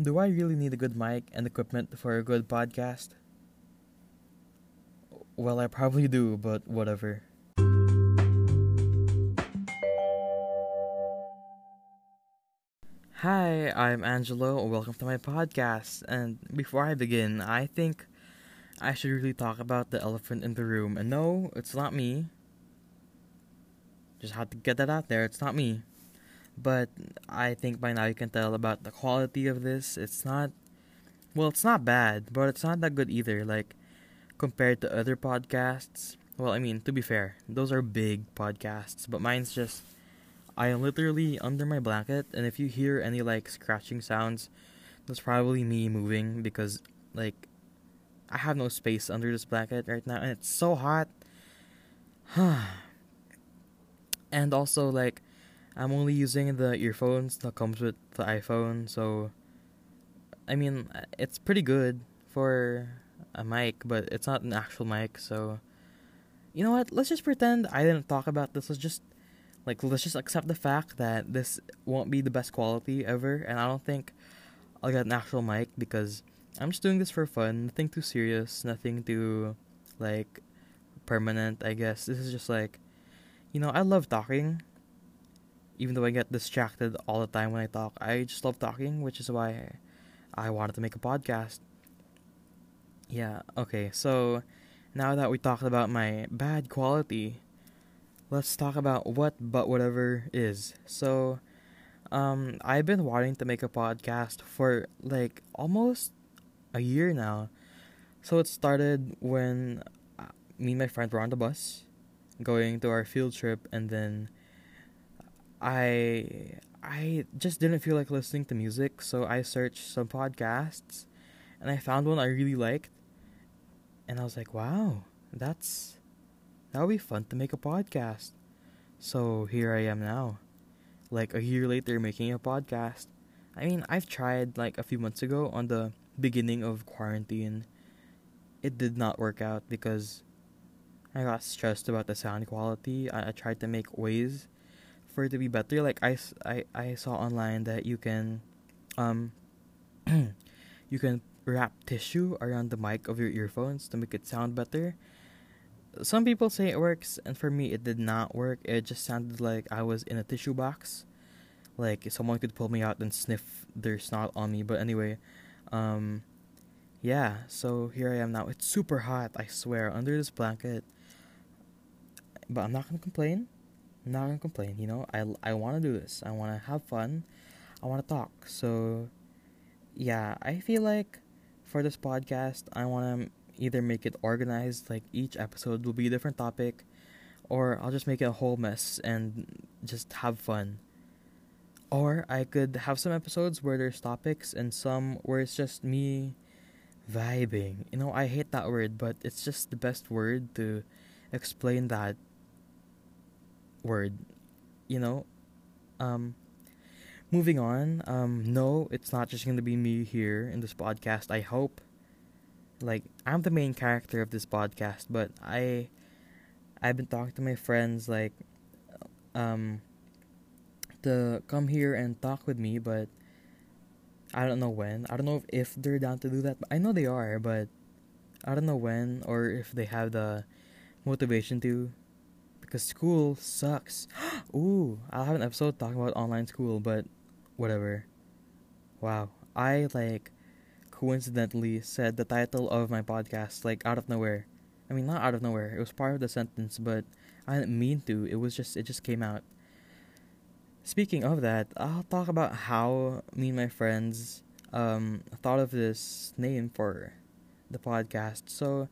Do I really need a good mic and equipment for a good podcast? Well, I probably do, but whatever. Hi, I'm Angelo. Welcome to my podcast. And before I begin, I think I should really talk about the elephant in the room. And no, it's not me. Just had to get that out there. It's not me. But I think by now you can tell about the quality of this. It's not, well, it's not bad, but it's not that good either. Like, compared to other podcasts. Well, I mean, to be fair, those are big podcasts, but mine's just I am literally under my blanket, and if you hear any like scratching sounds, that's probably me moving because like I have no space under this blanket right now, and it's so hot. and also like I'm only using the earphones that comes with the iPhone, so I mean it's pretty good for a mic, but it's not an actual mic, so you know what? Let's just pretend I didn't talk about this. Let's just like, let's just accept the fact that this won't be the best quality ever, and I don't think I'll get an actual mic because I'm just doing this for fun. Nothing too serious, nothing too, like, permanent, I guess. This is just like, you know, I love talking. Even though I get distracted all the time when I talk, I just love talking, which is why I wanted to make a podcast. Yeah, okay, so now that we talked about my bad quality, let's talk about what but whatever is. So, um, I've been wanting to make a podcast for like almost a year now. So it started when uh, me and my friend were on the bus going to our field trip, and then I I just didn't feel like listening to music, so I searched some podcasts, and I found one I really liked, and I was like, wow, that's that would be fun to make a podcast. So here I am now, like a year later, making a podcast. I mean, I've tried like a few months ago on the beginning of quarantine. It did not work out because I got stressed about the sound quality. I, I tried to make ways for it to be better. Like I, I, I saw online that you can, um, you can wrap tissue around the mic of your earphones to make it sound better some people say it works, and for me, it did not work. It just sounded like I was in a tissue box, like someone could pull me out and sniff their snot on me. But anyway, um, yeah. So here I am now. It's super hot, I swear, under this blanket. But I'm not gonna complain. I'm not gonna complain. You know, I I want to do this. I want to have fun. I want to talk. So, yeah, I feel like for this podcast, I want to either make it organized, like each episode will be a different topic, or I'll just make it a whole mess and just have fun. Or I could have some episodes where there's topics and some where it's just me vibing. You know, I hate that word, but it's just the best word to explain that word. You know? Um moving on, um no, it's not just going to be me here in this podcast. I hope like I'm the main character of this podcast, but I I've been talking to my friends like um to come here and talk with me, but I don't know when. I don't know if, if they're down to do that. I know they are, but I don't know when or if they have the motivation to because school sucks. Ooh, I'll have an episode talking about online school, but whatever. Wow. I like coincidentally said the title of my podcast like out of nowhere. I mean, not out of nowhere. It was part of the sentence, but I didn't mean to. It was just it just came out. Speaking of that, I'll talk about how me and my friends um, thought of this name for the podcast. So,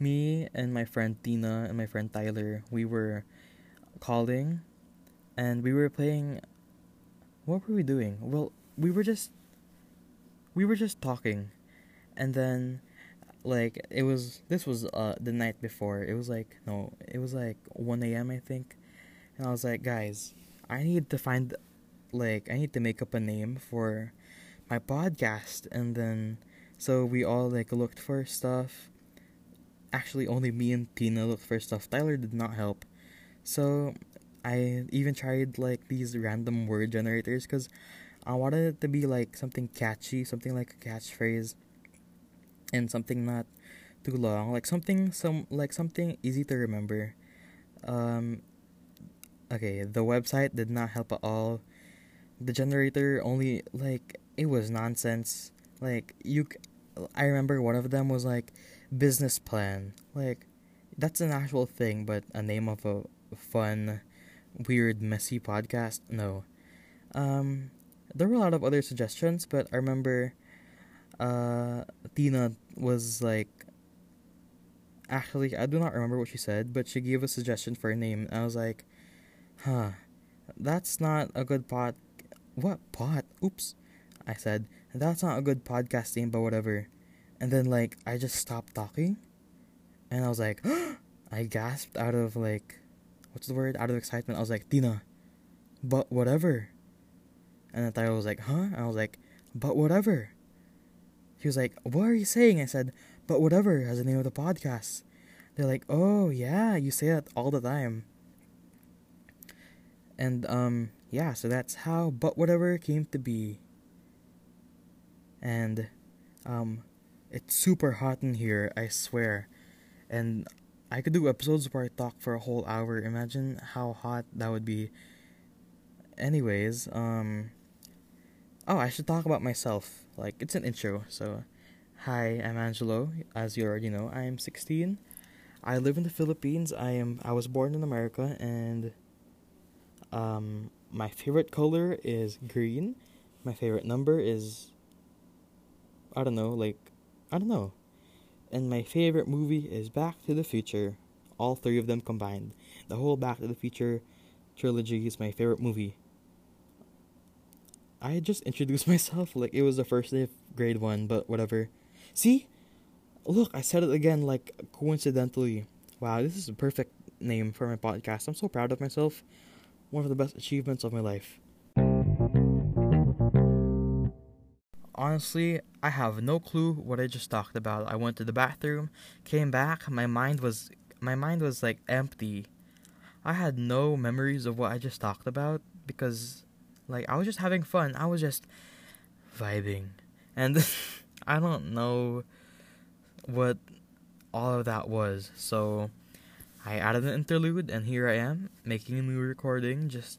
me and my friend Tina and my friend Tyler, we were calling and we were playing. What were we doing? Well, we were just we were just talking, and then like it was this was uh the night before. It was like no, it was like one a.m. I think, and I was like, guys, I need to find like I need to make up a name for my podcast, and then so we all like looked for stuff. Actually, only me and Tina looked for stuff. Tyler did not help. So I even tried like these random word generators because I wanted it to be like something catchy, something like a catchphrase, and something not too long, like something some like something easy to remember. Um, okay, the website did not help at all. The generator only like it was nonsense. Like you, I remember one of them was like business plan. Like that's an actual thing, but a name of a fun, weird, messy podcast. No. Um, there were a lot of other suggestions, but I remember, uh, Tina was like. Actually, I do not remember what she said, but she gave a suggestion for a name. I was like, huh, that's not a good pod. What pot? Oops. I said, that's not a good podcast name, but whatever. And then, like, I just stopped talking. And I was like, I gasped out of, like, what's the word? Out of excitement. I was like, Tina, but whatever. And then Tyler was like, huh? And I was like, but whatever. He was like, what are you saying? I said, but whatever as the name of the podcast. They're like, oh, yeah, you say that all the time. And, um, yeah, so that's how But Whatever came to be. And, um, it's super hot in here, I swear. And I could do episodes where I talk for a whole hour. Imagine how hot that would be. Anyways, um, oh, I should talk about myself. Like, it's an intro, so. Hi, I'm Angelo. As you already know, I am 16. I live in the Philippines. I am I was born in America and um my favorite color is green. My favorite number is I don't know, like I don't know. And my favorite movie is Back to the Future. All three of them combined. The whole Back to the Future trilogy is my favorite movie. I just introduced myself like it was the first day of grade one, but whatever. See? Look, I said it again like coincidentally. Wow, this is a perfect name for my podcast. I'm so proud of myself one of the best achievements of my life. Honestly, I have no clue what I just talked about. I went to the bathroom, came back, my mind was my mind was like empty. I had no memories of what I just talked about because like I was just having fun. I was just vibing. And I don't know what all of that was. So I added an interlude, and here I am making a new recording. Just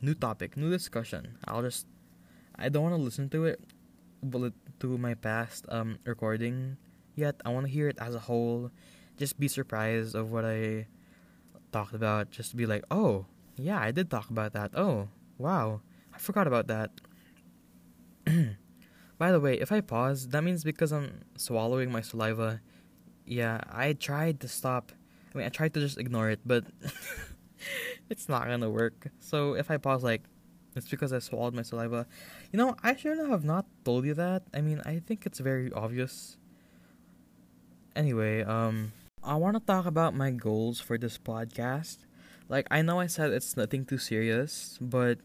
new topic, new discussion. I'll just I don't want to listen to it, to my past um recording yet. I want to hear it as a whole. Just be surprised of what I talked about. Just be like, oh yeah, I did talk about that. Oh wow, I forgot about that. By the way, if I pause, that means because I'm swallowing my saliva. Yeah, I tried to stop I mean, I tried to just ignore it, but it's not gonna work. So if I pause, like, it's because I swallowed my saliva. You know, I should have not told you that. I mean, I think it's very obvious. Anyway, um, I want to talk about my goals for this podcast. Like, I know I said it's nothing too serious, but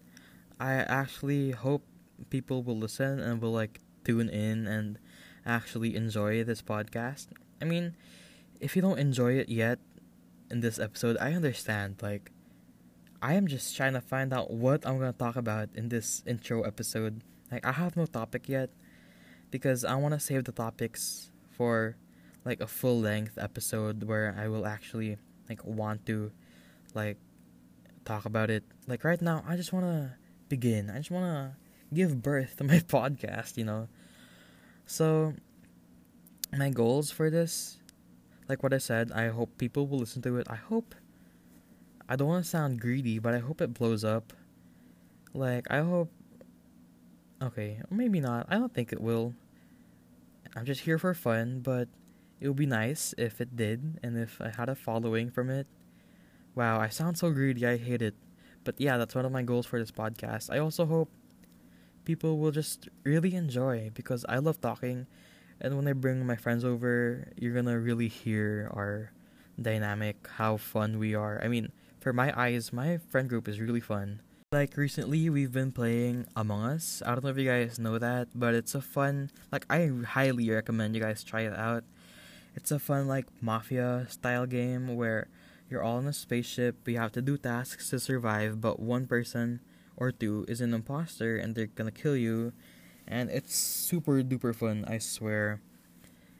I actually hope people will listen and will, like, tune in and actually enjoy this podcast. I mean, if you don't enjoy it yet, in this episode, I understand. Like, I am just trying to find out what I'm gonna talk about in this intro episode. Like, I have no topic yet because I want to save the topics for like a full length episode where I will actually like want to like talk about it. Like right now, I just want to begin. I just want to give birth to my podcast, you know. So my goals for this like what I said, I hope people will listen to it. I hope. I don't want to sound greedy, but I hope it blows up. Like, I hope. Okay, maybe not. I don't think it will. I'm just here for fun, but it would be nice if it did, and if I had a following from it. Wow, I sound so greedy, I hate it. But yeah, that's one of my goals for this podcast. I also hope people will just really enjoy because I love talking and when I bring my friends over, you're gonna really hear our dynamic, how fun we are. I mean, for my eyes, my friend group is really fun. Like recently, we've been playing Among Us. I don't know if you guys know that, but it's a fun. Like I highly recommend you guys try it out. It's a fun like mafia style game where you're all in a spaceship. You have to do tasks to survive, but one person or two is an imposter and they're gonna kill you, and it's super duper fun. I swear,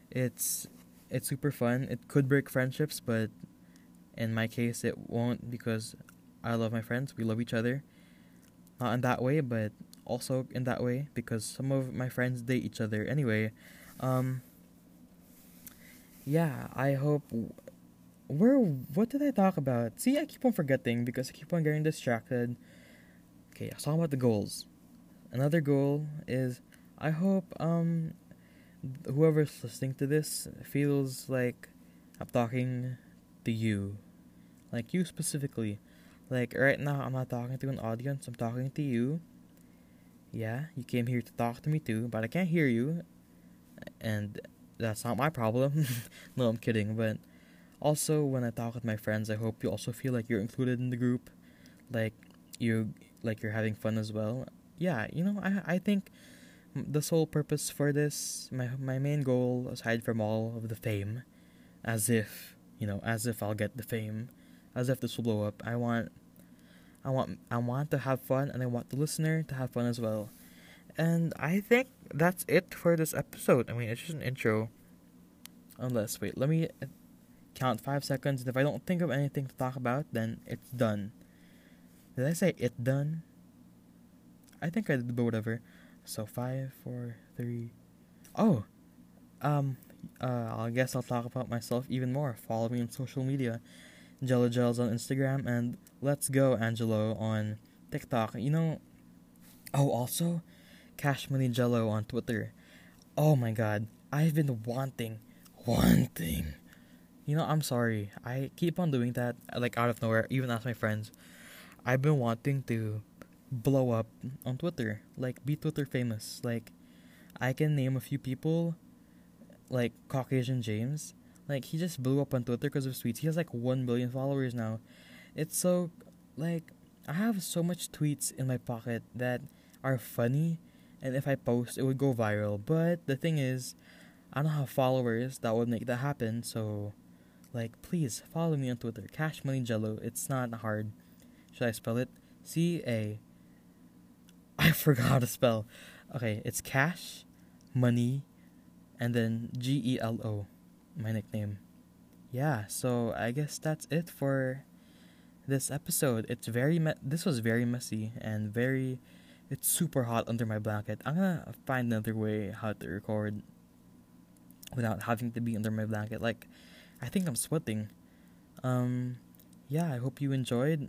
it's it's super fun. It could break friendships, but in my case, it won't because I love my friends. We love each other, not in that way, but also in that way because some of my friends date each other anyway. Um, yeah, I hope. Where what did I talk about? See, I keep on forgetting because I keep on getting distracted. Okay, I was talking about the goals. Another goal is I hope um whoever's listening to this feels like I'm talking to you. Like you specifically. Like right now I'm not talking to an audience, I'm talking to you. Yeah, you came here to talk to me too, but I can't hear you. And that's not my problem. no, I'm kidding, but also when I talk with my friends, I hope you also feel like you're included in the group. Like you like you're having fun as well. Yeah, you know, I I think the sole purpose for this, my my main goal aside from all of the fame, as if, you know, as if I'll get the fame, as if this will blow up. I want I want I want to have fun and I want the listener to have fun as well. And I think that's it for this episode. I mean, it's just an intro. Unless wait, let me count 5 seconds and if I don't think of anything to talk about, then it's done. Did I say it done? I think I did, but whatever. So five, four, three. Oh, um, uh, I guess I'll talk about myself even more. Follow me on social media, Jello Gels on Instagram, and Let's Go Angelo on TikTok. You know. Oh, also, Cash Money Gelo on Twitter. Oh my God, I've been wanting, wanting. You know, I'm sorry. I keep on doing that, like out of nowhere. Even ask my friends. I've been wanting to blow up on Twitter, like be Twitter famous. Like I can name a few people, like Caucasian James. Like he just blew up on Twitter because of tweets. He has like one billion followers now. It's so like I have so much tweets in my pocket that are funny, and if I post, it would go viral. But the thing is, I don't have followers that would make that happen. So, like, please follow me on Twitter, Cash Money Gelo. It's not hard. Should I spell it? C A I forgot how to spell. Okay, it's cash, money, and then G E L O, my nickname. Yeah, so I guess that's it for this episode. It's very me- this was very messy and very it's super hot under my blanket. I'm gonna find another way how to record without having to be under my blanket. Like I think I'm sweating. Um yeah, I hope you enjoyed.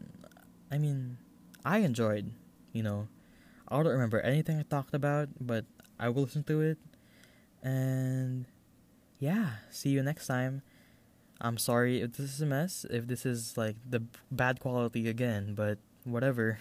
I mean, I enjoyed, you know. I don't remember anything I talked about, but I will listen to it. And yeah, see you next time. I'm sorry if this is a mess, if this is like the bad quality again, but whatever.